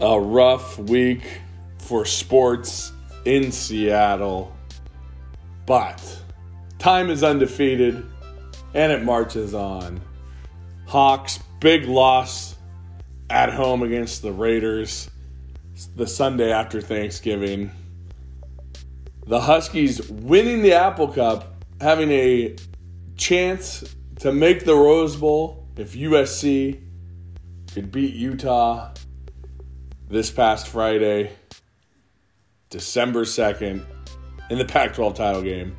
a rough week for sports in Seattle, but time is undefeated and it marches on. Hawks, big loss at home against the Raiders the Sunday after Thanksgiving. The Huskies winning the Apple Cup, having a chance to make the Rose Bowl if USC could beat Utah this past Friday, December 2nd, in the Pac 12 title game.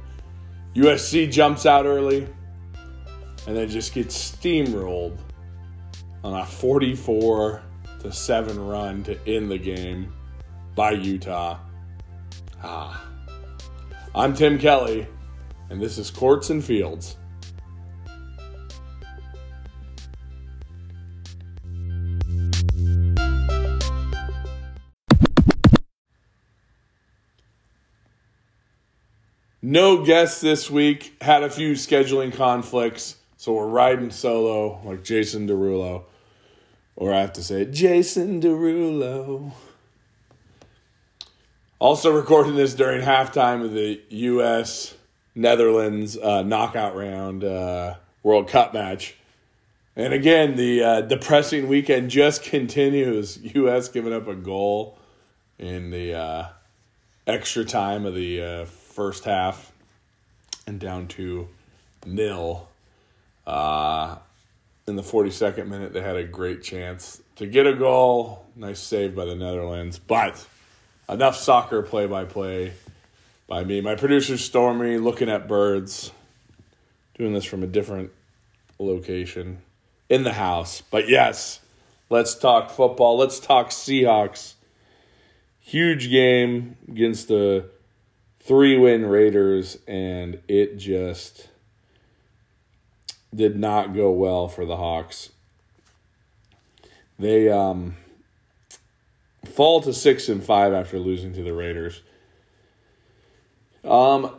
USC jumps out early and then just gets steamrolled on a 44 to 7 run to end the game by Utah. Ah. I'm Tim Kelly, and this is Courts and Fields. No guests this week. Had a few scheduling conflicts, so we're riding solo like Jason Derulo. Or I have to say Jason Derulo. Also recording this during halftime of the U.S. Netherlands uh, knockout round uh, World Cup match. And again, the uh, depressing weekend just continues. U.S. giving up a goal in the uh, extra time of the uh, first half and down to nil. Uh, in the 42nd minute, they had a great chance to get a goal. Nice save by the Netherlands. But enough soccer play by play by me. My producer, Stormy, looking at birds, doing this from a different location in the house. But yes, let's talk football. Let's talk Seahawks. Huge game against the three win Raiders, and it just did not go well for the Hawks. They um, fall to six and five after losing to the Raiders. Um,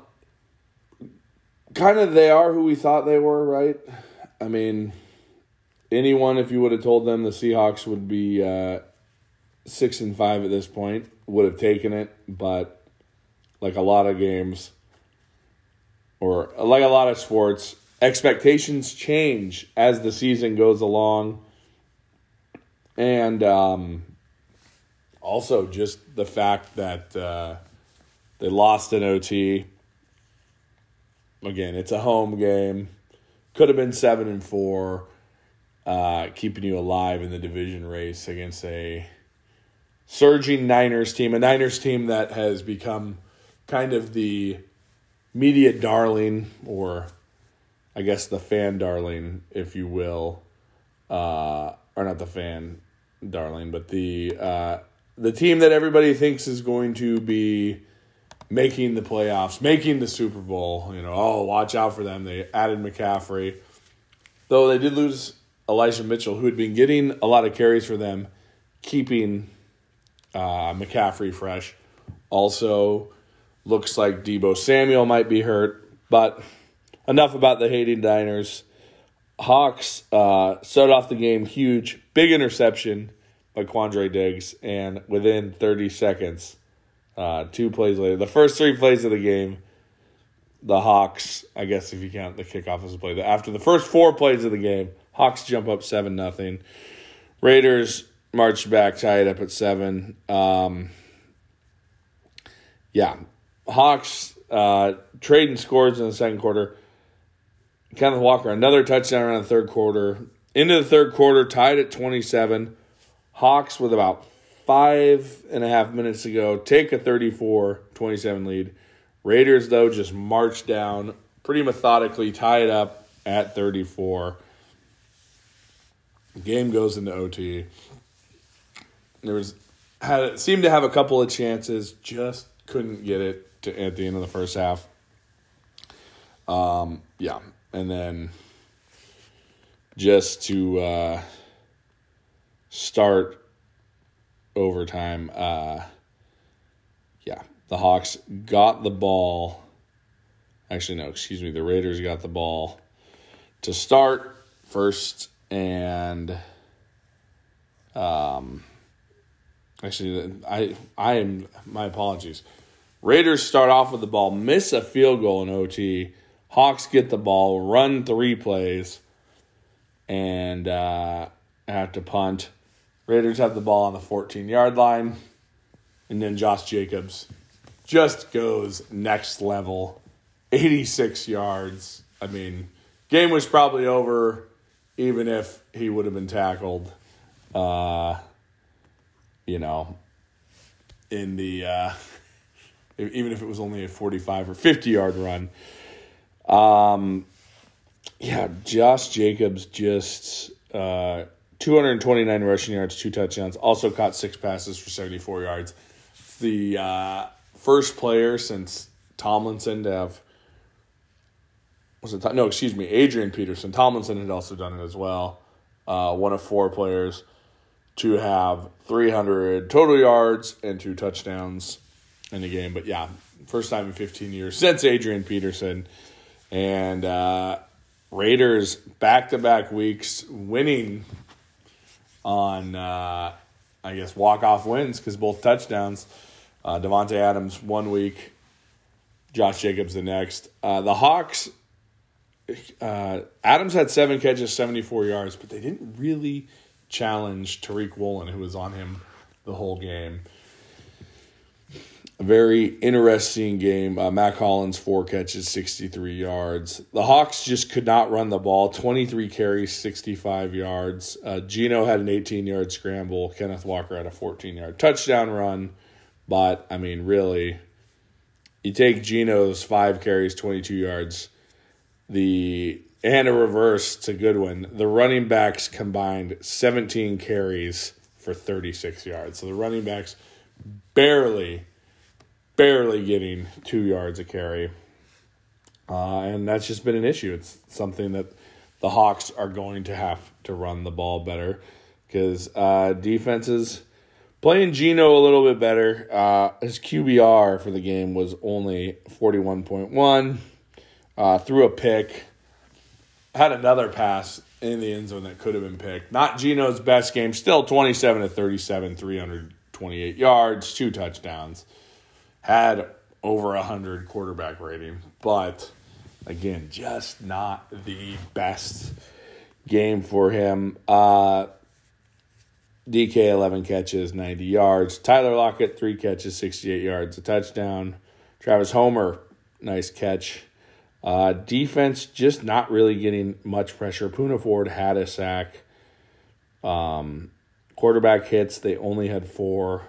kind of they are who we thought they were, right? I mean, anyone if you would have told them the Seahawks would be uh, six and five at this point would have taken it, but like a lot of games or like a lot of sports, expectations change as the season goes along. And um, also just the fact that uh, they lost an OT. Again, it's a home game. Could have been seven and four, uh, keeping you alive in the division race against a surging Niners team, a Niners team that has become kind of the media darling, or I guess the fan darling, if you will, uh, or not the fan darling, but the uh, the team that everybody thinks is going to be making the playoffs, making the Super Bowl. You know, oh, watch out for them. They added McCaffrey, though they did lose Elijah Mitchell, who had been getting a lot of carries for them, keeping uh, McCaffrey fresh. Also, looks like Deebo Samuel might be hurt, but enough about the hating Diners. Hawks uh, off the game huge, big interception by Quandre Diggs, and within 30 seconds, uh, two plays later, the first three plays of the game, the Hawks, I guess if you count the kickoff as a play, after the first four plays of the game, Hawks jump up 7 nothing. Raiders march back, tied up at 7. Um, yeah, Hawks uh, trading scores in the second quarter. Kenneth Walker, another touchdown around the third quarter. Into the third quarter, tied at 27. Hawks with about five and a half minutes to go take a 34 27 lead. Raiders, though, just march down pretty methodically, tie it up at 34. game goes into OT. There was had seemed to have a couple of chances, just couldn't get it to, at the end of the first half. Um, yeah, and then just to uh, start overtime, uh, yeah, the Hawks got the ball. Actually, no, excuse me. The Raiders got the ball to start first, and um, Actually, I I am my apologies. Raiders start off with the ball, miss a field goal in OT. Hawks get the ball, run three plays, and uh, have to punt. Raiders have the ball on the 14 yard line, and then Josh Jacobs just goes next level, 86 yards. I mean, game was probably over even if he would have been tackled. Uh, you know, in the uh, even if it was only a 45 or 50 yard run. Um, yeah, Josh Jacobs just uh, 229 rushing yards, two touchdowns. Also caught six passes for 74 yards. The uh, first player since Tomlinson to have was it no excuse me Adrian Peterson Tomlinson had also done it as well. Uh, one of four players to have 300 total yards and two touchdowns in the game. But yeah, first time in 15 years since Adrian Peterson. And uh, Raiders back to back weeks winning on, uh, I guess, walk off wins because both touchdowns. Uh, Davante Adams one week, Josh Jacobs the next. Uh, the Hawks, uh, Adams had seven catches, 74 yards, but they didn't really challenge Tariq Woolen, who was on him the whole game. A very interesting game. Uh, Mack Hollins, four catches, 63 yards. The Hawks just could not run the ball. 23 carries, 65 yards. Uh, Geno had an 18 yard scramble. Kenneth Walker had a 14 yard touchdown run. But, I mean, really, you take Geno's five carries, 22 yards. The and a reverse to Goodwin. The running backs combined 17 carries for 36 yards. So the running backs barely barely getting two yards a carry. Uh, and that's just been an issue. It's something that the Hawks are going to have to run the ball better because uh, defenses playing Geno a little bit better. Uh, his QBR for the game was only 41.1. Uh, threw a pick, had another pass in the end zone that could have been picked. Not Geno's best game, still 27 to 37, 328 yards, two touchdowns had over a hundred quarterback rating, but again, just not the best game for him. Uh, DK eleven catches, ninety yards. Tyler Lockett three catches, sixty eight yards, a touchdown. Travis Homer, nice catch. Uh, defense just not really getting much pressure. Poona Ford had a sack. Um, quarterback hits, they only had four.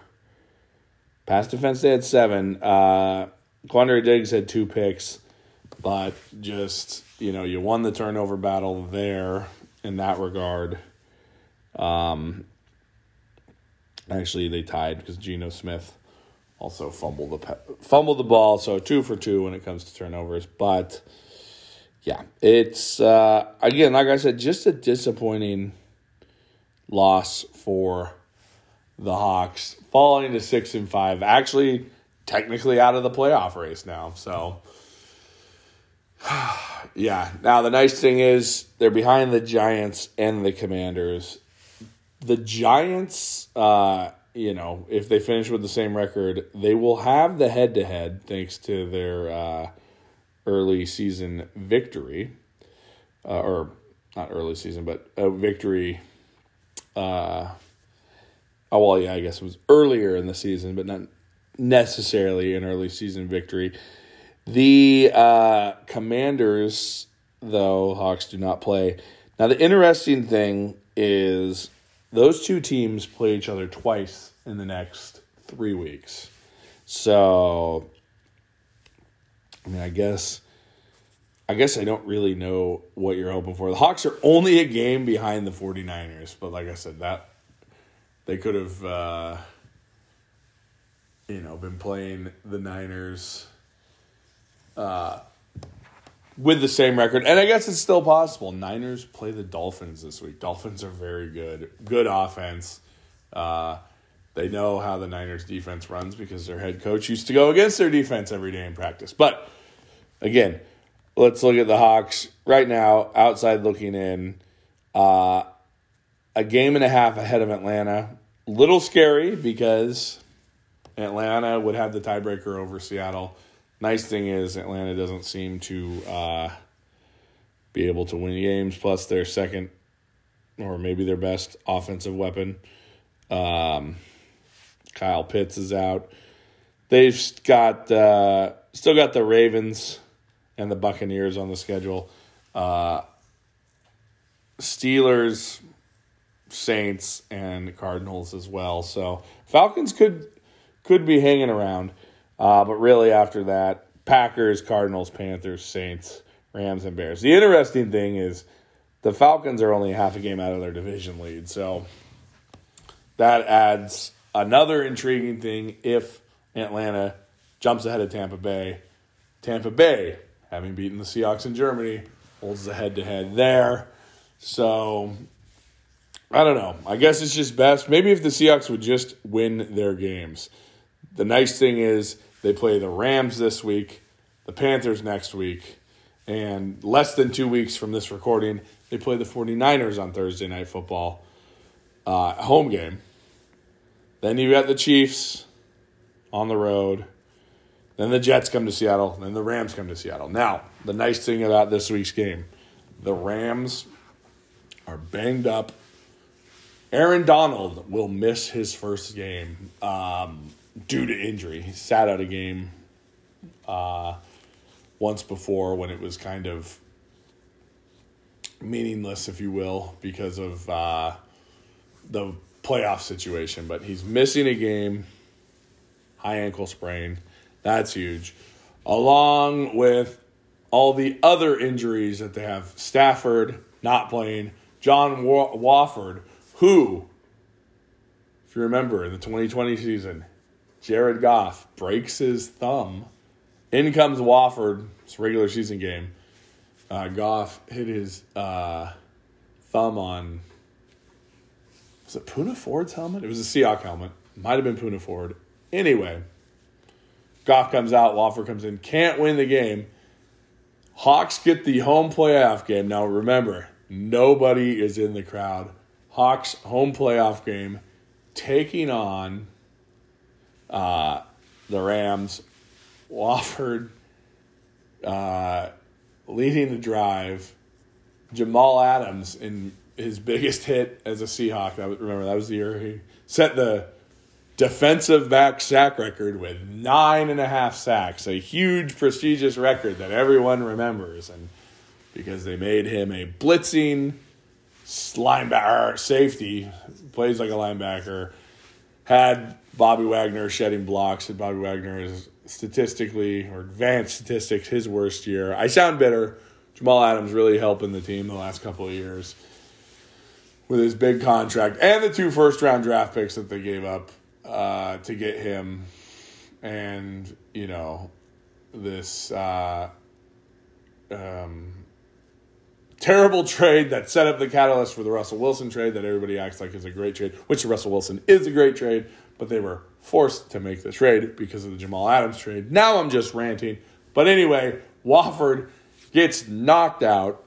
Pass defense, they had seven. Uh, Quandre Diggs had two picks, but just, you know, you won the turnover battle there in that regard. Um, actually, they tied because Geno Smith also fumbled the fumbled the ball, so two for two when it comes to turnovers. But yeah, it's uh, again, like I said, just a disappointing loss for the Hawks, falling to six and five. Actually, technically out of the playoff race now. So, yeah. Now the nice thing is they're behind the Giants and the Commanders. The Giants, uh, you know, if they finish with the same record, they will have the head to head thanks to their uh, early season victory, uh, or not early season, but a victory. Uh, Oh well, yeah, I guess it was earlier in the season, but not necessarily an early season victory. The uh, Commanders, though Hawks do not play. Now the interesting thing is those two teams play each other twice in the next three weeks. So, I mean, I guess. I guess I don't really know what you're hoping for. The Hawks are only a game behind the 49ers, but like I said, that they could have, uh, you know, been playing the Niners uh, with the same record. And I guess it's still possible. Niners play the Dolphins this week. Dolphins are very good. Good offense. Uh, they know how the Niners defense runs because their head coach used to go against their defense every day in practice. But again, let's look at the Hawks right now, outside looking in. Uh, a game and a half ahead of Atlanta little scary because Atlanta would have the tiebreaker over Seattle. Nice thing is Atlanta doesn't seem to uh, be able to win games. Plus, their second or maybe their best offensive weapon, um, Kyle Pitts, is out. They've got uh, still got the Ravens and the Buccaneers on the schedule. Uh, Steelers, Saints, and Cardinals as well. So Falcons could could be hanging around, uh, but really after that, Packers, Cardinals, Panthers, Saints, Rams, and Bears. The interesting thing is the Falcons are only half a game out of their division lead, so that adds another intriguing thing if Atlanta jumps ahead of Tampa Bay. Tampa Bay, having beaten the Seahawks in Germany, holds the head to head there. So I don't know. I guess it's just best. Maybe if the Seahawks would just win their games. The nice thing is they play the Rams this week, the Panthers next week, and less than two weeks from this recording, they play the 49ers on Thursday Night Football, uh, home game. Then you got the Chiefs on the road. Then the Jets come to Seattle. Then the Rams come to Seattle. Now, the nice thing about this week's game the Rams are banged up. Aaron Donald will miss his first game um, due to injury. He sat out a game uh, once before when it was kind of meaningless, if you will, because of uh, the playoff situation. But he's missing a game, high ankle sprain. That's huge. Along with all the other injuries that they have Stafford not playing, John Wolford, who, if you remember, in the 2020 season, Jared Goff breaks his thumb. In comes Wolford. It's a regular season game uh, Goff hit his uh, thumb on. Was it Poona Ford's helmet? It was a Seahawk helmet. Might have been Poona Ford. Anyway, Goff comes out. Wolford comes in. Can't win the game. Hawks get the home playoff game. Now remember, nobody is in the crowd. Hawks home playoff game, taking on uh, the Rams. Wolford uh, leading the drive. Jamal Adams in his biggest hit as a Seahawk. I remember that was the year he set the defensive back sack record with nine and a half sacks, a huge prestigious record that everyone remembers, and because they made him a blitzing linebacker safety, plays like a linebacker, had Bobby Wagner shedding blocks, and Bobby Wagner is statistically or advanced statistics his worst year. I sound bitter. Jamal Adams really helping the team the last couple of years with his big contract and the two first round draft picks that they gave up uh, to get him, and you know this uh, um, terrible trade that set up the catalyst for the Russell Wilson trade that everybody acts like is a great trade, which Russell Wilson is a great trade, but they were forced to make the trade because of the Jamal Adams trade. Now I'm just ranting. But anyway, Wolford gets knocked out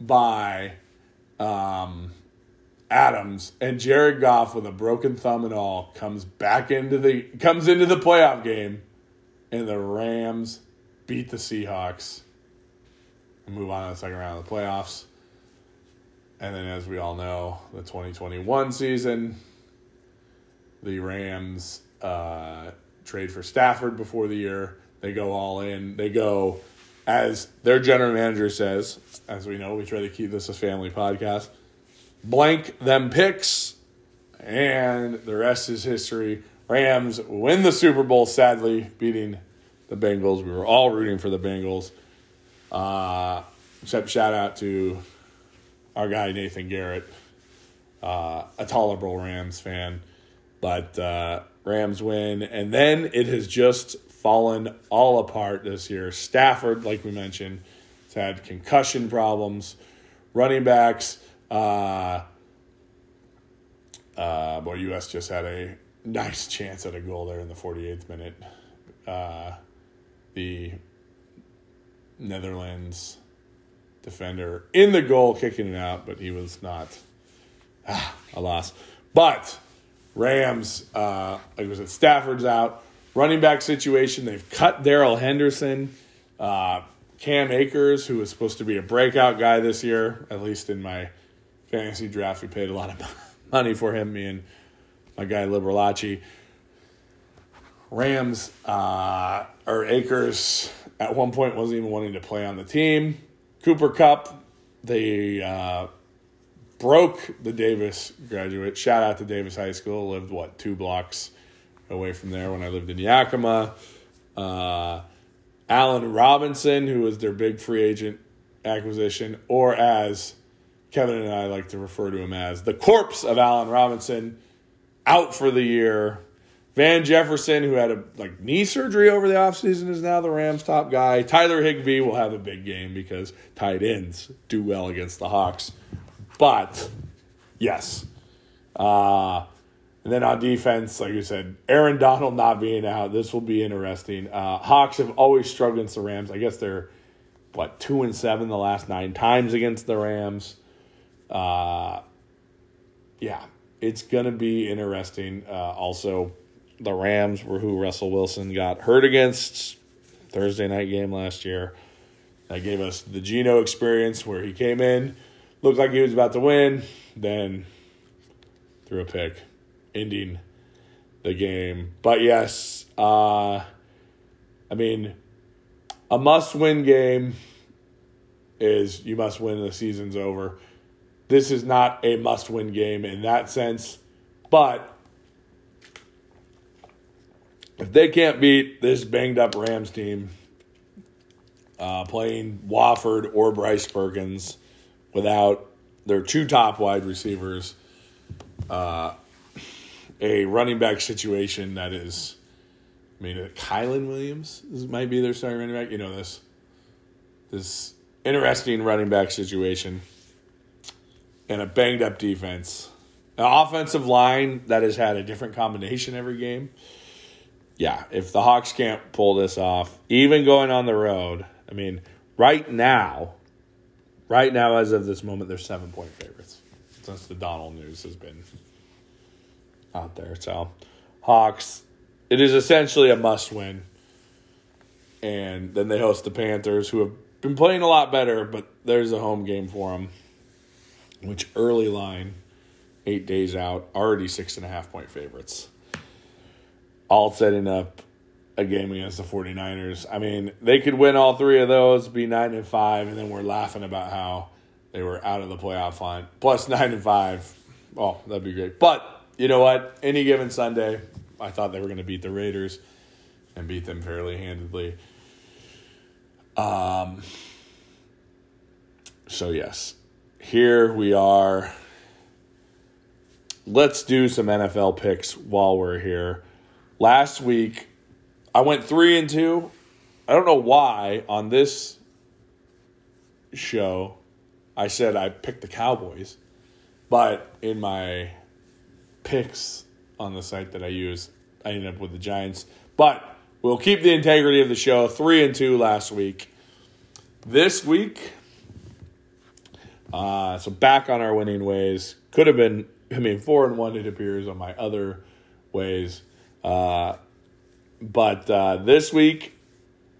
by um, Adams and Jared Goff with a broken thumb and all comes back into the comes into the playoff game and the Rams beat the Seahawks move on to the second round of the playoffs. And then as we all know, the 2021 season the Rams uh, trade for Stafford before the year. They go all in. They go, as their general manager says, as we know, we try to keep this a family podcast, blank them picks, and the rest is history. Rams win the Super Bowl, sadly, beating the Bengals. We were all rooting for the Bengals. Uh, except shout out to our guy, Nathan Garrett, uh, a tolerable Rams fan. But uh, Rams win. And then it has just fallen all apart this year. Stafford, like we mentioned, has had concussion problems. Running backs, uh, uh, boy, U.S. just had a nice chance at a goal there in the 48th minute. Uh, the Netherlands defender in the goal, kicking it out, but he was not. Ah, a loss. But Rams, uh, like I said, Stafford's out. Running back situation, they've cut Darrell Henderson. Uh, Cam Akers, who was supposed to be a breakout guy this year, at least in my fantasy draft, we paid a lot of money for him, me and my guy Liberace. Rams uh, or Akers at one point wasn't even wanting to play on the team. Cooper Kupp, they uh, broke the Davis graduate. Shout out to Davis High School. Lived what two blocks away from there when I lived in Yakima. Uh, Allen Robinson, who was their big free agent acquisition, or as Kevin and I like to refer to him as the corpse of Allen Robinson, out for the year. Van Jefferson, who had a like knee surgery over the offseason, is now the Rams' top guy. Tyler Higbee will have a big game because tight ends do well against the Hawks. But yes, uh, and then on defense, like you said, Aaron Donald not being out, this will be interesting. Uh, Hawks have always struggled against the Rams. I guess they're what two and seven the last nine times against the Rams. Uh, yeah, it's gonna be interesting. Uh, also, the Rams were who Russell Wilson got hurt against Thursday night game last year. That gave us the Geno experience where he came in, looked like he was about to win, then threw a pick, ending the game. But yes, uh, I mean, a must win game is you must win the season's over. This is not a must win game in that sense, but if they can't beat this banged up Rams team, uh, playing Wolford or Bryce Perkins without their two top wide receivers, uh, a running back situation that is, I mean, Kyren Williams might be their starting running back. You know this, this interesting running back situation, and a banged up defense, an offensive line that has had a different combination every game yeah, if the Hawks can't pull this off, even going on the road, I mean, right now, right now, as of this moment, they're seven point favorites since the Donald news has been out there. So, Hawks, it is essentially a must win. And then they host the Panthers, who have been playing a lot better, but there's a home game for them, which early line, eight days out, already six and a half point favorites all setting up a game against the 49ers. I mean, they could win all three of those, be 9 and 5, and then we're laughing about how they were out of the playoff line. Plus 9 and 5. Oh, that'd be great. But you know what? Any given Sunday, I thought they were going to beat the Raiders and beat them fairly handedly. Um so yes. Here we are. Let's do some NFL picks while we're here. Last week, I went three and two. I don't know why on this show I said I picked the Cowboys, but in my picks on the site that I use, I ended up with the Giants. But we'll keep the integrity of the show. Three and two last week. This week, uh, so back on our winning ways. Could have been, I mean, four and one. It appears on my other ways. Uh, but uh, this week,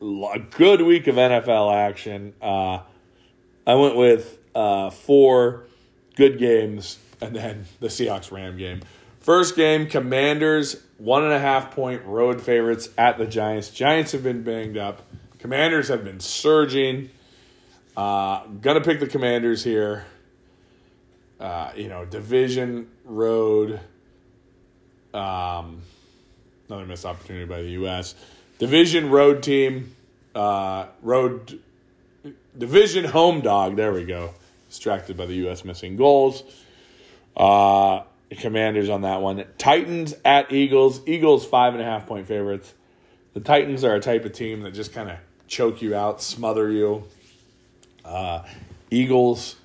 a good week of NFL action. Uh, I went with uh, four good games and then the Seahawks Ram game. First game, Commanders, one and a half point road favorites at the Giants. Giants have been banged up. Commanders have been surging. Uh, gonna pick the Commanders here. Uh, you know, division road. Um, another missed opportunity by the U.S. Division road team, uh, road division home dog. There we go. Distracted by the U.S. missing goals. Uh, commanders on that one. Titans at Eagles. Eagles five and a half point favorites. The Titans are a type of team that just kind of choke you out, smother you. Uh, Eagles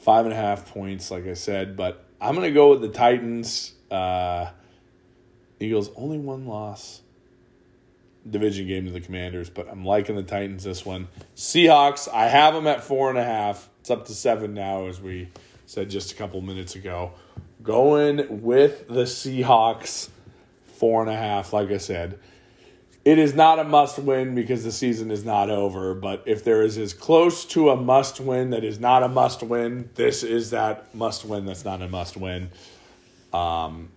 five and a half points, like I said, but I'm gonna go with the Titans. Uh, Eagles only one loss division game to the Commanders, but I'm liking the Titans this one. Seahawks, I have them at four and a half. It's up to seven now as we said just a couple minutes ago. Going with the Seahawks, four and a half, like I said. It is not a must win because the season is not over, but if there is as close to a must win that is not a must win, this is that must win that's not a must win. Um,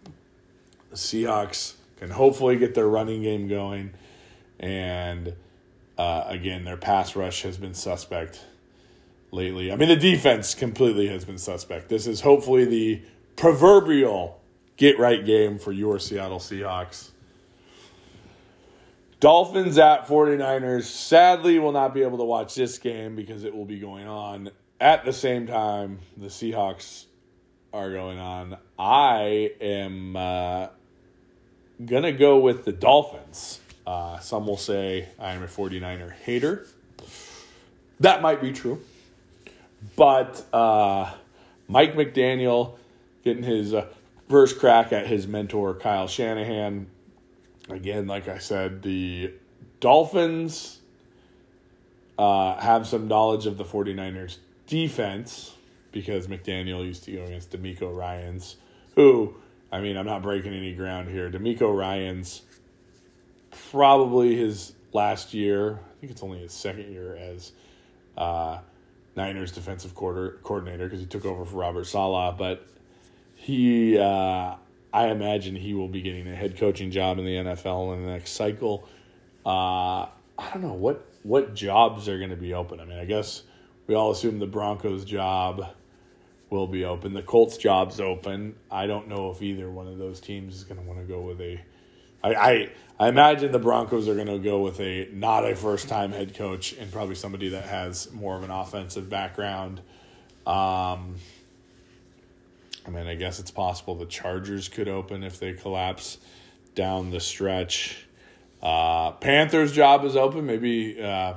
Seahawks can hopefully get their running game going, and uh, again, their pass rush has been suspect lately. I mean, the defense completely has been suspect. This is hopefully the proverbial get right game for your Seattle Seahawks. Dolphins at 49ers. Sadly, will not be able to watch this game because it will be going on at the same time the Seahawks are going on. I am uh, to go with the Dolphins. Uh, some will say I am a 49er hater. That might be true. But uh, Mike McDaniel getting his uh, first crack at his mentor, Kyle Shanahan, again, like I said, the Dolphins uh, have some knowledge of the 49ers defense because McDaniel used to go against DeMeco Ryans, who, I mean, I'm not breaking any ground here. DeMeco Ryans, probably his last year, I think it's only his second year as uh, Niners defensive quarter, coordinator because he took over for Robert Saleh, but he uh, I imagine he will be getting a head coaching job in the NFL in the next cycle. Uh, I don't know what what jobs are going to be open. I mean, I guess we all assume the Broncos job will be open. The Colts job's open. I don't know if either one of those teams is going to want to go with a. I, I I imagine the Broncos are going to go with a not a first time head coach and probably somebody that has more of an offensive background. Um, I mean, I guess it's possible the Chargers could open if they collapse down the stretch. Uh, Panthers job is open. Maybe uh,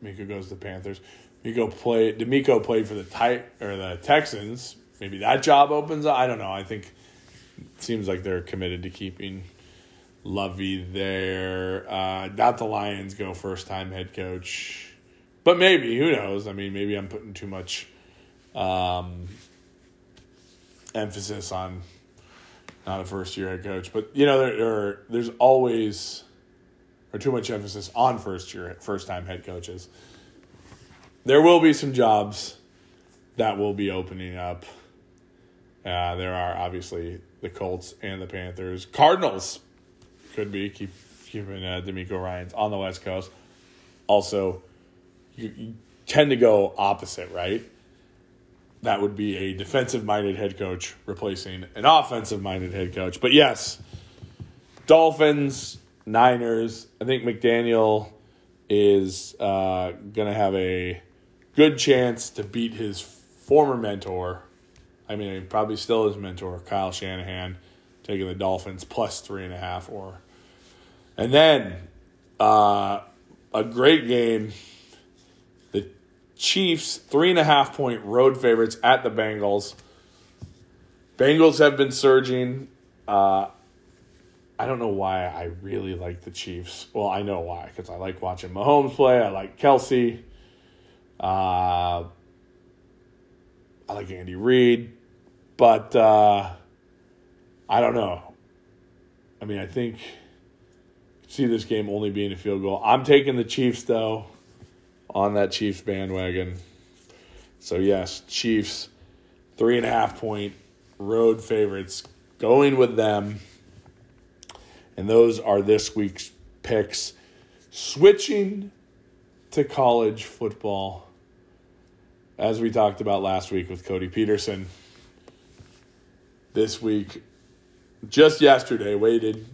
Miko goes to the Panthers. Miko play. DeMeco played for the tight or the Texans. Maybe that job opens up. I don't know. I think it seems like they're committed to keeping Lovie there. Uh, not the Lions go first time head coach, but maybe who knows? I mean, maybe I'm putting too much um, emphasis on not a first year head coach, but you know there, there there's always or too much emphasis on first year first time head coaches. There will be some jobs that will be opening up. Uh, there are obviously the Colts and the Panthers. Cardinals could be keep keeping uh, DeMeco Ryans on the West Coast. Also, you, you tend to go opposite, right? that would be a defensive minded head coach replacing an offensive minded head coach. But yes, Dolphins, Niners. I think McDaniel is uh, going to have a good chance to beat his former mentor. I mean, probably still his mentor, Kyle Shanahan, taking the Dolphins plus three and a half. Or, and then uh, a great game The Chiefs, three and a half point road favorites at the Bengals. Bengals have been surging. Uh, I don't know why I really like the Chiefs. Well, I know why because I like watching Mahomes play. I like Kelce. Uh, I like Andy Reid, but uh, I don't know. I mean, I think see this game only being a field goal. I'm taking the Chiefs though on that Chiefs bandwagon. So, yes, Chiefs, three and a half point road favorites, going with them. And those are this week's picks. Switching to college football, as we talked about last week with Cody Peterson. This week, just yesterday, waited,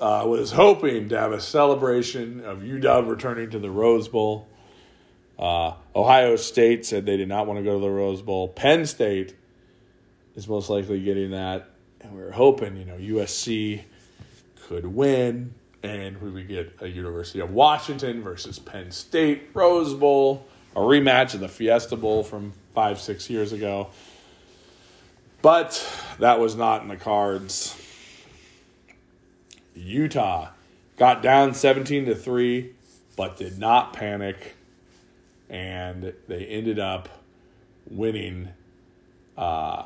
uh, was hoping to have a celebration of UW returning to the Rose Bowl. Uh, Ohio State said they did not want to go to the Rose Bowl. Penn State is most likely getting that, and we are hoping you know USC could win, and we would get a University of Washington versus Penn State Rose Bowl, a rematch of the Fiesta Bowl from five six years ago. But that was not in the cards. Utah got down 17 to 3 but did not panic and they ended up winning uh,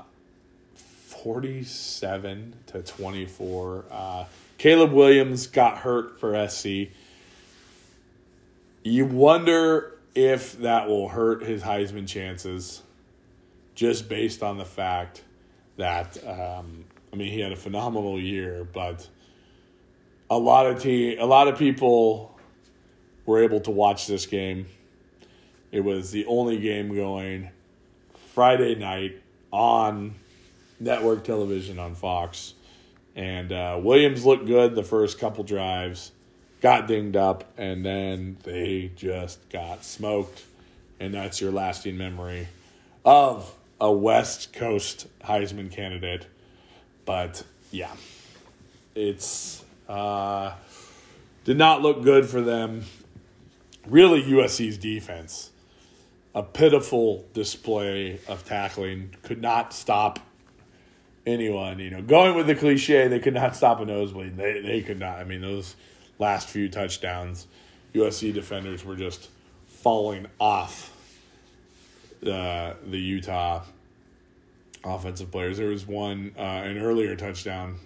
47 to 24. Uh, Caleb Williams got hurt for SC. You wonder if that will hurt his Heisman chances just based on the fact that, um, I mean, he had a phenomenal year, but a lot of te- a lot of people were able to watch this game. It was the only game going Friday night on network television on Fox. And uh, Williams looked good the first couple drives, got dinged up, and then they just got smoked. And that's your lasting memory of a West Coast Heisman candidate. But yeah, it's uh, did not look good for them. Really, USC's defense, a pitiful display of tackling, could not stop anyone. You know, going with the cliche, they could not stop a nosebleed. They they could not. I mean, those last few touchdowns, USC defenders were just falling off the the Utah offensive players. There was one uh, an earlier touchdown,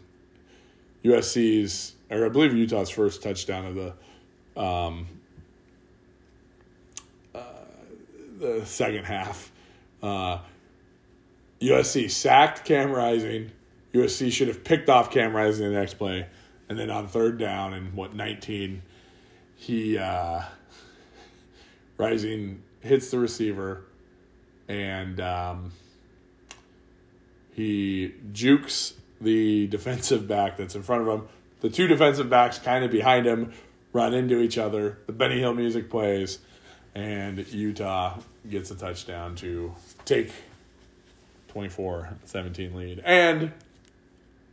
USC's or I believe Utah's first touchdown of the um, uh, the second half. Uh, USC sacked Cam Rising. USC should have picked off Cam Rising in the next play. And then on third down and what, 19, he, uh, Rising hits the receiver and um, he jukes the defensive back that's in front of him. The two defensive backs kind of behind him run into each other. The Benny Hill music plays, and Utah gets a touchdown to take 24 17 lead and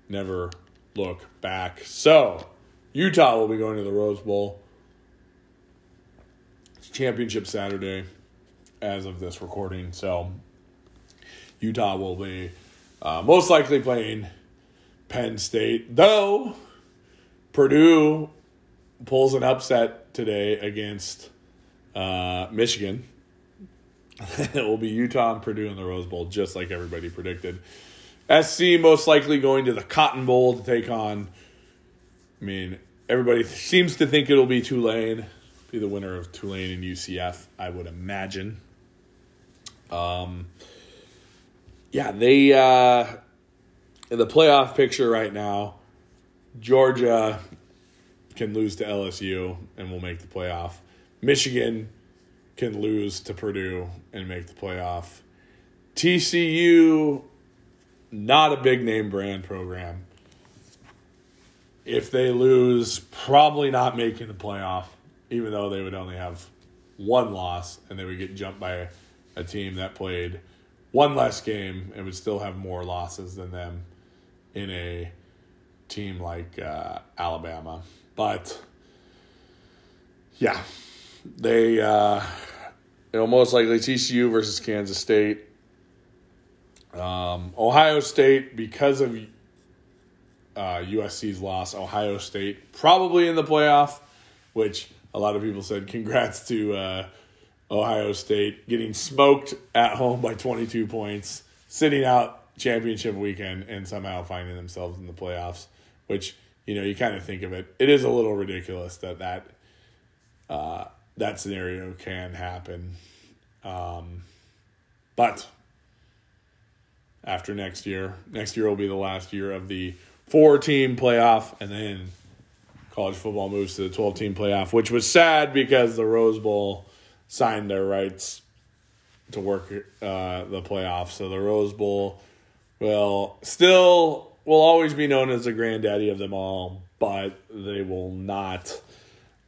never look back. So, Utah will be going to the Rose Bowl. It's championship Saturday as of this recording. So, Utah will be uh, most likely playing Penn State, though Purdue pulls an upset today against uh, Michigan. it will be Utah and Purdue in the Rose Bowl, just like everybody predicted. SC most likely going to the Cotton Bowl to take on. I mean, everybody seems to think it'll be Tulane, be the winner of Tulane and UCF. I would imagine. Um, yeah, they uh, in the playoff picture right now. Georgia can lose to LSU and will make the playoff. Michigan can lose to Purdue and make the playoff. TCU, not a big name brand program. If they lose, probably not making the playoff, even though they would only have one loss and they would get jumped by a, team that played one less game and would still have more losses than them in a team like uh, Alabama. But yeah, they uh, it'll most likely TCU versus Kansas State. Um, Ohio State because of uh, USC's loss. Ohio State probably in the playoff, which a lot of people said congrats to uh, Ohio State getting smoked at home by 22 points, sitting out championship weekend, and somehow finding themselves in the playoffs. Which you know you kind of think of it. It is a little ridiculous that that. Uh, that scenario can happen. Um, but after next year, next year will be the last year of the four team playoff, and then college football moves to the 12 team playoff, which was sad because the Rose Bowl signed their rights to work uh, the playoffs. So the Rose Bowl will still will always be known as the granddaddy of them all, but they will not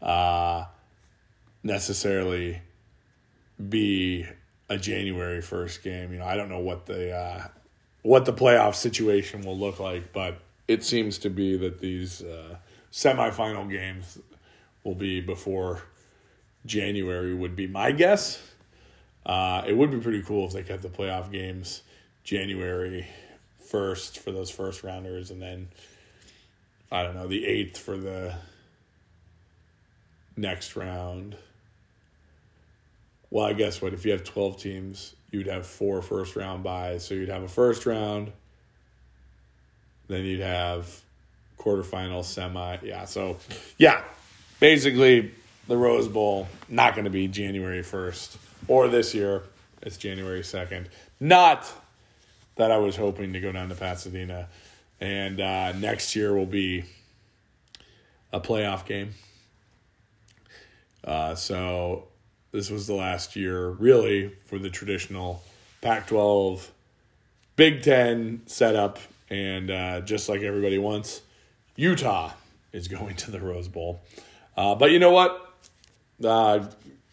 uh, necessarily be a January first game. You know, I don't know what the uh, what the playoff situation will look like, but it seems to be that these uh, semifinal games will be before January. Would be my guess. Uh, it would be pretty cool if they kept the playoff games January first for those first rounders, and then I don't know the eighth for the next round. Well, I guess what if you have twelve teams, you'd have four first round buys. So you'd have a first round, then you'd have quarterfinal, semi. Yeah. So, yeah, basically the Rose Bowl not going to be January 1st or this year. It's January 2nd. Not that I was hoping to go down to Pasadena. And uh, next year will be a playoff game. Uh, so this was the last year, really, for the traditional Pac 12, Big Ten setup. And uh, just like everybody wants, Utah is going to the Rose Bowl. Uh, but you know what? Uh,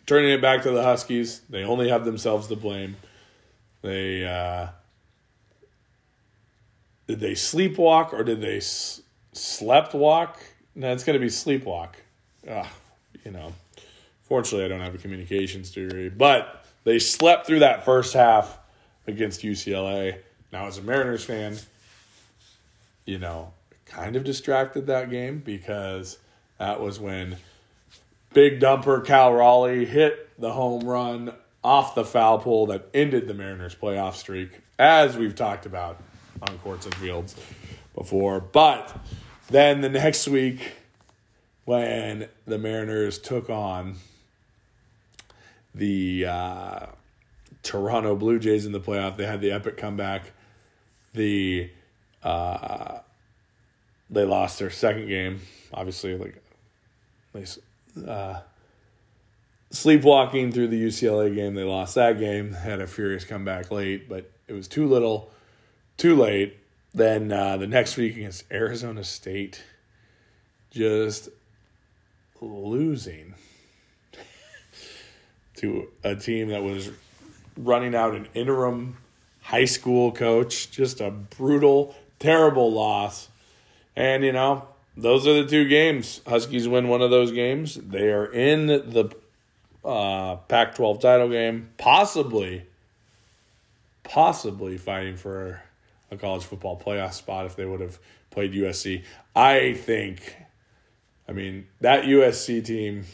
turning it back to the Huskies, they only have themselves to blame. They uh, did they sleepwalk or did they s- slept walk? No, it's going to be sleepwalk. Ugh, you know. Fortunately, I don't have a communications degree, but they slept through that first half against UCLA. Now, as a Mariners fan, you know, kind of distracted that game because that was when big dumper Cal Raleigh hit the home run off the foul pole that ended the Mariners' playoff streak, as we've talked about on courts and fields before. But then the next week, when the Mariners took on the uh, Toronto Blue Jays in the playoff. They had the epic comeback. The uh, they lost their second game. Obviously, like they uh, sleepwalking through the UCLA game. They lost that game. Had a furious comeback late, but it was too little, too late. Then uh, the next week against Arizona State, just losing to a team that was running out an interim high school coach. Just a brutal, terrible loss. And, you know, those are the two games. Huskies win one of those games. They are in the uh, Pac 12 title game, possibly, possibly fighting for a college football playoff spot if they would have played USC. I think, I mean, that USC team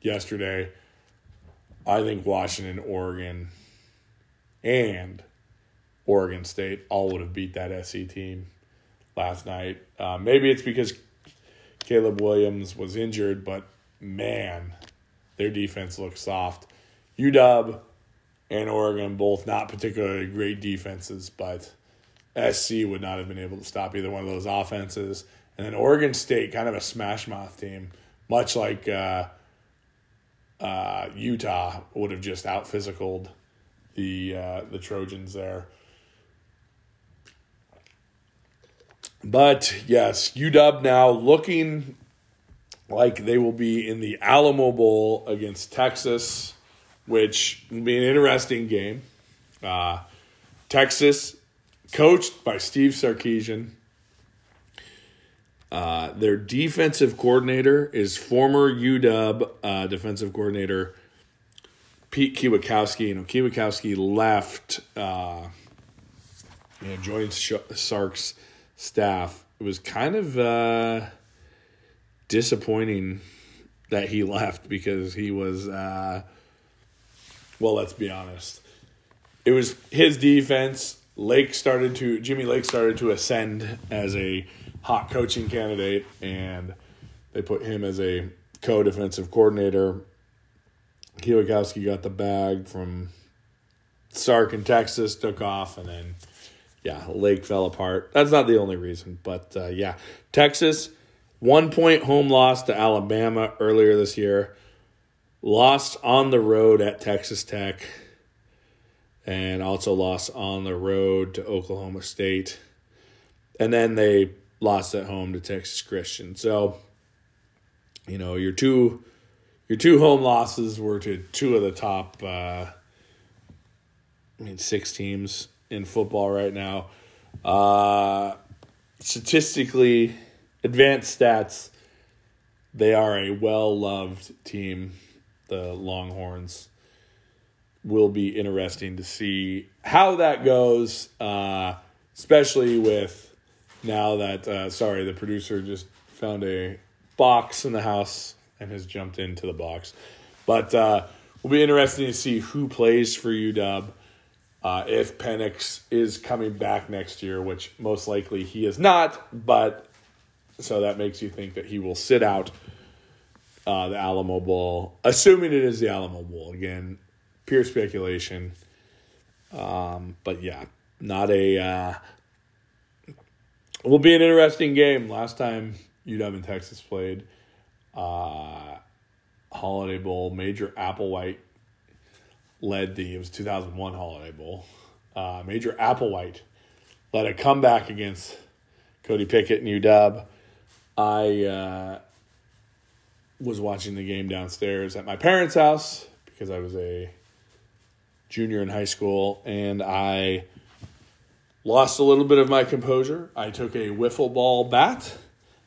yesterday I think Washington, Oregon, and Oregon State all would have beat that SC team last night. Uh, maybe it's because Caleb Williams was injured, but man, their defense looks soft. UW and Oregon both not particularly great defenses, but SC would not have been able to stop either one of those offenses. And then Oregon State, kind of a smash mouth team, much like uh, uh, Utah would have just out physicaled the uh, the Trojans there. But yes, UW now looking like they will be in the Alamo Bowl against Texas, which will be an interesting game. Uh, Texas, coached by Steve Sarkisian, uh, their defensive coordinator is former UW uh, defensive coordinator Pete Kwiatkowski. You know, left, uh, you know, joined Sark's staff. It was kind of uh, disappointing that he left because he was, uh, well, let's be honest. It was his defense. Lake started to, Jimmy Lake started to ascend as a hot coaching candidate, and they put him as a co defensive coordinator. Kwiatkowski got the bag from Sark in Texas, took off, and then, yeah, Lake fell apart. That's not the only reason, but uh, yeah, Texas, one point home loss to Alabama earlier this year, lost on the road at Texas Tech, and also lost on the road to Oklahoma State. And then they lost at home to Texas Christian. So, you know, your two your two home losses were to two of the top uh, I mean six teams in football right now. Uh, statistically, advanced stats, they are a well loved team. The Longhorns will be interesting to see how that goes, uh, especially with now that uh, sorry, the producer just found a box in the house and has jumped into the box. But uh, will be interesting to see who plays for UW. Uh, if Penix is coming back next year, which most likely he is not, but so that makes you think that he will sit out uh, the Alamo Bowl, assuming it is the Alamo Bowl. Again, pure speculation. Um, but yeah, not a. Uh, will be an interesting game. Last time UW and Texas played, uh, Holiday Bowl, Major Applewhite led the it was 2001 Holiday Bowl. Uh, Major Applewhite led a comeback against Cody Pickett and UW. I uh, was watching the game downstairs at my parents' house because I was a junior in high school, and I lost a little bit of my composure. I took a wiffle ball bat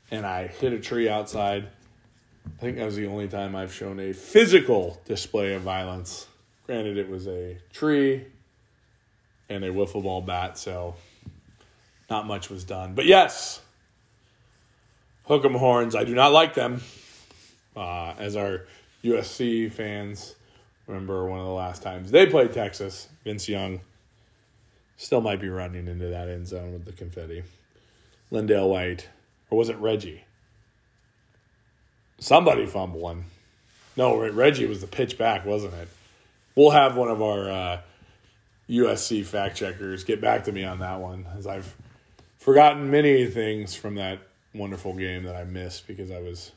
and I hit a tree outside. I think that was the only time I've shown a physical display of violence. Granted, it was a tree and a wiffle ball bat, so not much was done. But yes, hook 'em horns. I do not like them. Uh, as our USC fans remember, one of the last times they played Texas, Vince Young still might be running into that end zone with the confetti. LenDale White, or was it Reggie? Somebody fumbled one. No, Reggie was the pitch back, wasn't it? We'll have one of our uh, USC fact checkers get back to me on that one, as I've forgotten many things from that wonderful game that I missed because I was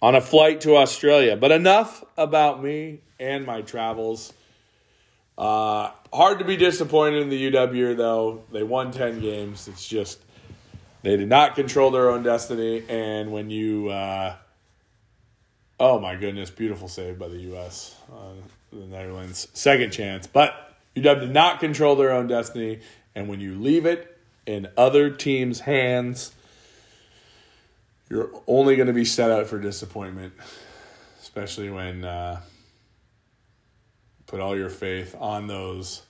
on a flight to Australia. But enough about me and my travels. Uh, hard to be disappointed in the UW though. They won ten games. It's just they did not control their own destiny. And when you, uh, oh my goodness, beautiful save by the U.S. Uh, the Netherlands, second chance. But UW did not control their own destiny. And when you leave it in other teams' hands, you're only going to be set out for disappointment, especially when. Uh, put all your faith on those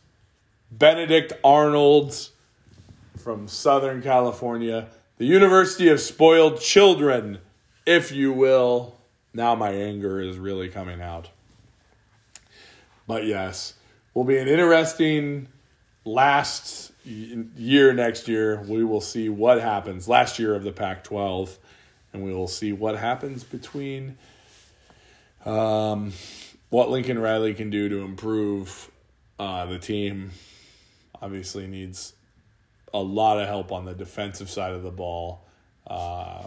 Benedict Arnolds from Southern California, the University of Spoiled Children, if you will. Now my anger is really coming out. But yes, will be an interesting last year next year. We will see what happens. Last year of the Pac 12, and we will see what happens between um, what Lincoln Riley can do to improve uh, the team. Obviously, needs a lot of help on the defensive side of the ball. Uh,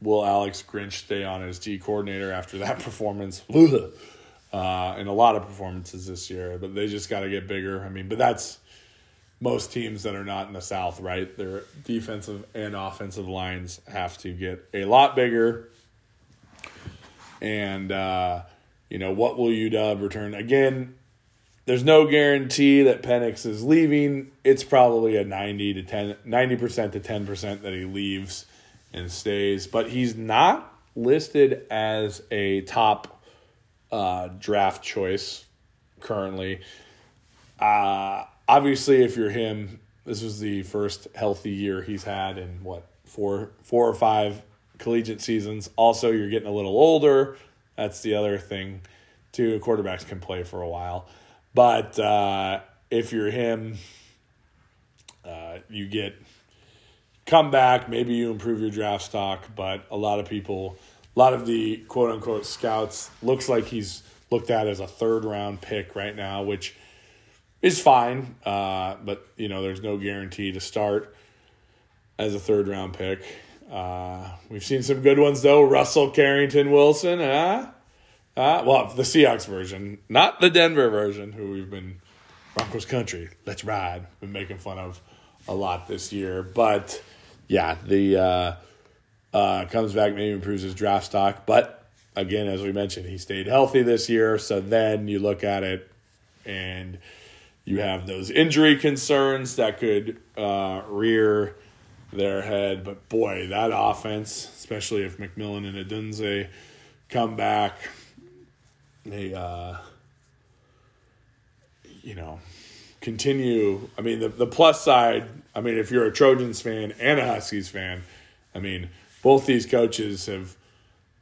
will Alex Grinch stay on as D coordinator after that performance? uh, and a lot of performances this year, but they just got to get bigger. I mean, but that's most teams that are not in the South, right? Their defensive and offensive lines have to get a lot bigger. And, uh, you know, what will UW return? Again, there's no guarantee that Penix is leaving. It's probably a 90 to 10 90% to 10% that he leaves and stays, but he's not listed as a top uh, draft choice currently. Uh, obviously, if you're him, this was the first healthy year he's had in what four four or five collegiate seasons. Also, you're getting a little older. That's the other thing, too. Quarterbacks can play for a while. But uh, if you're him, uh, you get come back. Maybe you improve your draft stock. But a lot of people, a lot of the quote unquote scouts, looks like he's looked at as a third round pick right now, which is fine. Uh, but you know, there's no guarantee to start as a third round pick. Uh, we've seen some good ones though. Russell Carrington Wilson, huh? Uh, well, the Seahawks version, not the Denver version, who we've been Broncos country. Let's ride. Been making fun of a lot this year, but yeah, the uh, uh, comes back, maybe improves his draft stock, but again, as we mentioned, he stayed healthy this year. So then you look at it, and you have those injury concerns that could uh, rear their head. But boy, that offense, especially if McMillan and Odunze come back they uh, you know continue. I mean, the the plus side. I mean, if you're a Trojans fan and a Huskies fan, I mean, both these coaches have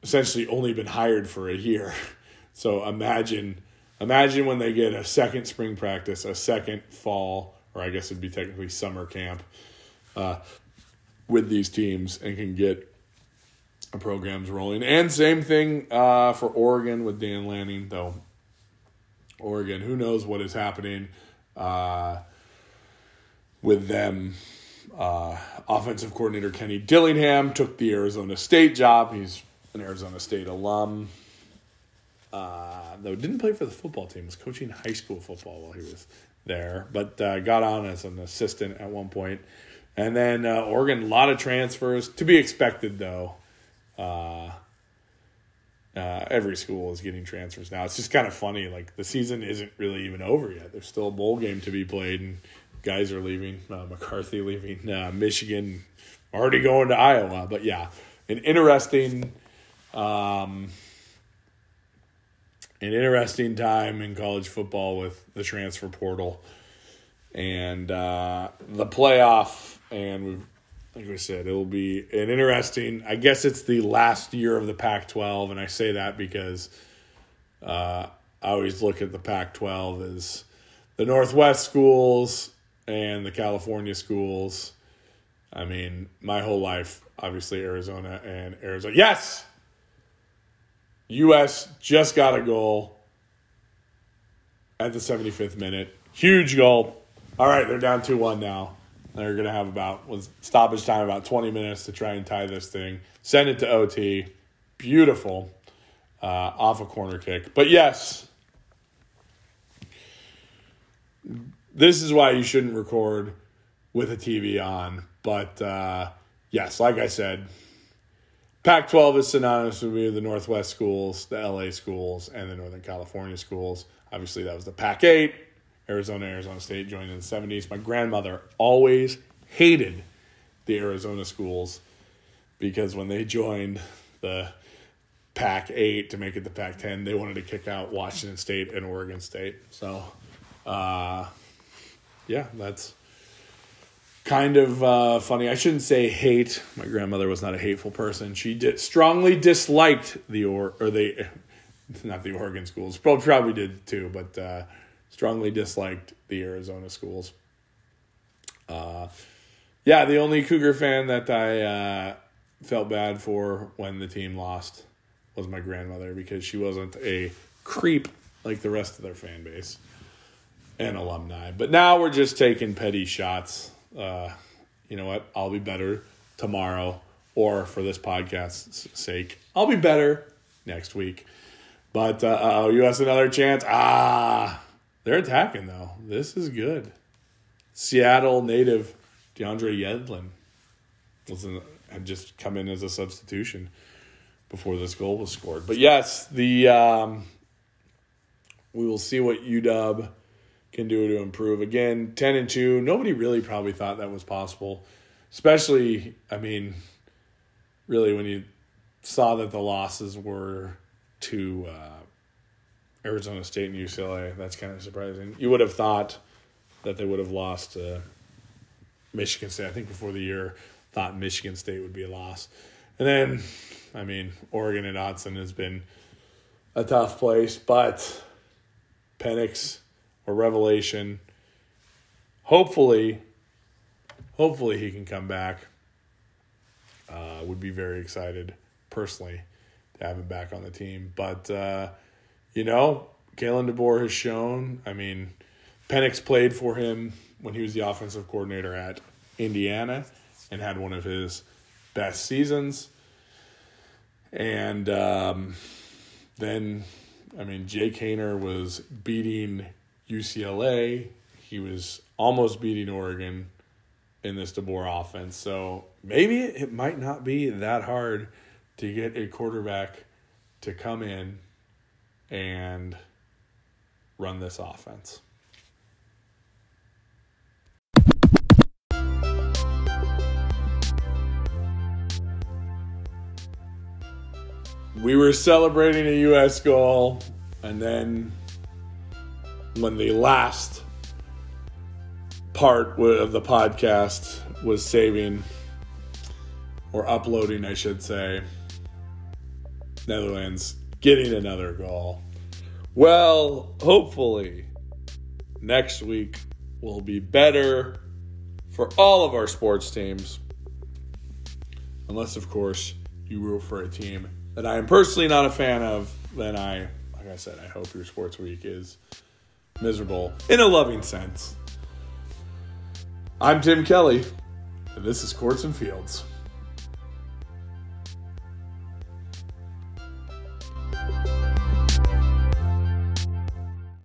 essentially only been hired for a year. So imagine Imagine when they get a second spring practice, a second fall, or I guess it'd be technically summer camp uh, with these teams and can get programs rolling. And same thing uh, for Oregon with Dan Lanning, though. Oregon, who knows what is happening uh, with them. Uh, offensive coordinator Kenny Dillingham took the Arizona State job. He's an Arizona State alum. Uh, though didn't play for the football team, was coaching high school football while he was there, but uh, got on as an assistant at one point. And then uh, Oregon, a lot of transfers to be expected though. Uh, uh, every school is getting transfers now. It's just kind of funny. Like the season isn't really even over yet. There's still a bowl game to be played, and guys are leaving. Uh, McCarthy leaving uh, Michigan, already going to Iowa. But yeah, an interesting, um, an interesting time in college football with the transfer portal and uh, the playoff. And like I said, it'll be an interesting. I guess it's the last year of the Pac-12, and I say that because uh, I always look at the Pac-12 as the Northwest schools and the California schools. I mean, my whole life, obviously Arizona and Arizona. Yes, U.S. just got a goal at the 75th minute. Huge goal. All right, they're down 2 1 now. They're going to have about with stoppage time about 20 minutes to try and tie this thing. Send it to OT. Beautiful uh, off a corner kick. But yes, this is why you shouldn't record with a TV on. But uh, yes, like I said, Pac 12 is synonymous with the Northwest schools, the LA schools, and the Northern California schools. Obviously, that was the Pac 8. Arizona, Arizona State joined in the 70s. My grandmother always hated the Arizona schools because when they joined the Pac 8 to make it the Pac 10, they wanted to kick out Washington State and Oregon State. So, uh, yeah, that's kind of uh, funny. I shouldn't say hate. My grandmother was not a hateful person. She did strongly disliked the or or the not the Oregon schools. Probably did too, but uh, strongly disliked the Arizona schools. Uh, yeah, the only Cougar fan that I uh, felt bad for when the team lost was my grandmother because she wasn't a creep like the rest of their fan base and alumni. But now we're just taking petty shots. Uh, you know what? I'll be better tomorrow, or for this podcast's sake, I'll be better next week. But uh, oh, U.S. another chance. Ah, they're attacking though. This is good. Seattle native DeAndre Yedlin was in, had just come in as a substitution before this goal was scored. But yes, the um, we will see what UW can do to improve. Again, ten and two. Nobody really probably thought that was possible, especially. I mean, really when you saw that the losses were to. Uh, Arizona State and UCLA. That's kind of surprising. You would have thought that they would have lost to Michigan State. I think before the year, thought Michigan State would be a loss. And then, I mean, Oregon and Autzen has been a tough place, but Penix or Revelation, hopefully, hopefully he can come back. Uh, would be very excited personally to have him back on the team, but. Uh, you know, Kalen DeBoer has shown. I mean, Penix played for him when he was the offensive coordinator at Indiana and had one of his best seasons. And um, then, I mean, Jake Haener was beating UCLA. He was almost beating Oregon in this DeBoer offense. So maybe it might not be that hard to get a quarterback to come in and run this offense. We were celebrating a U.S. goal, and then when the last part of the podcast was saving or uploading, I should say, Netherlands getting another goal. Well, hopefully, next week will be better for all of our sports teams. Unless, of course, you root for a team that I am personally not a fan of, then I, like I said, I hope your sports week is miserable in a loving sense. I'm Tim Kelly, and this is Courts and Fields.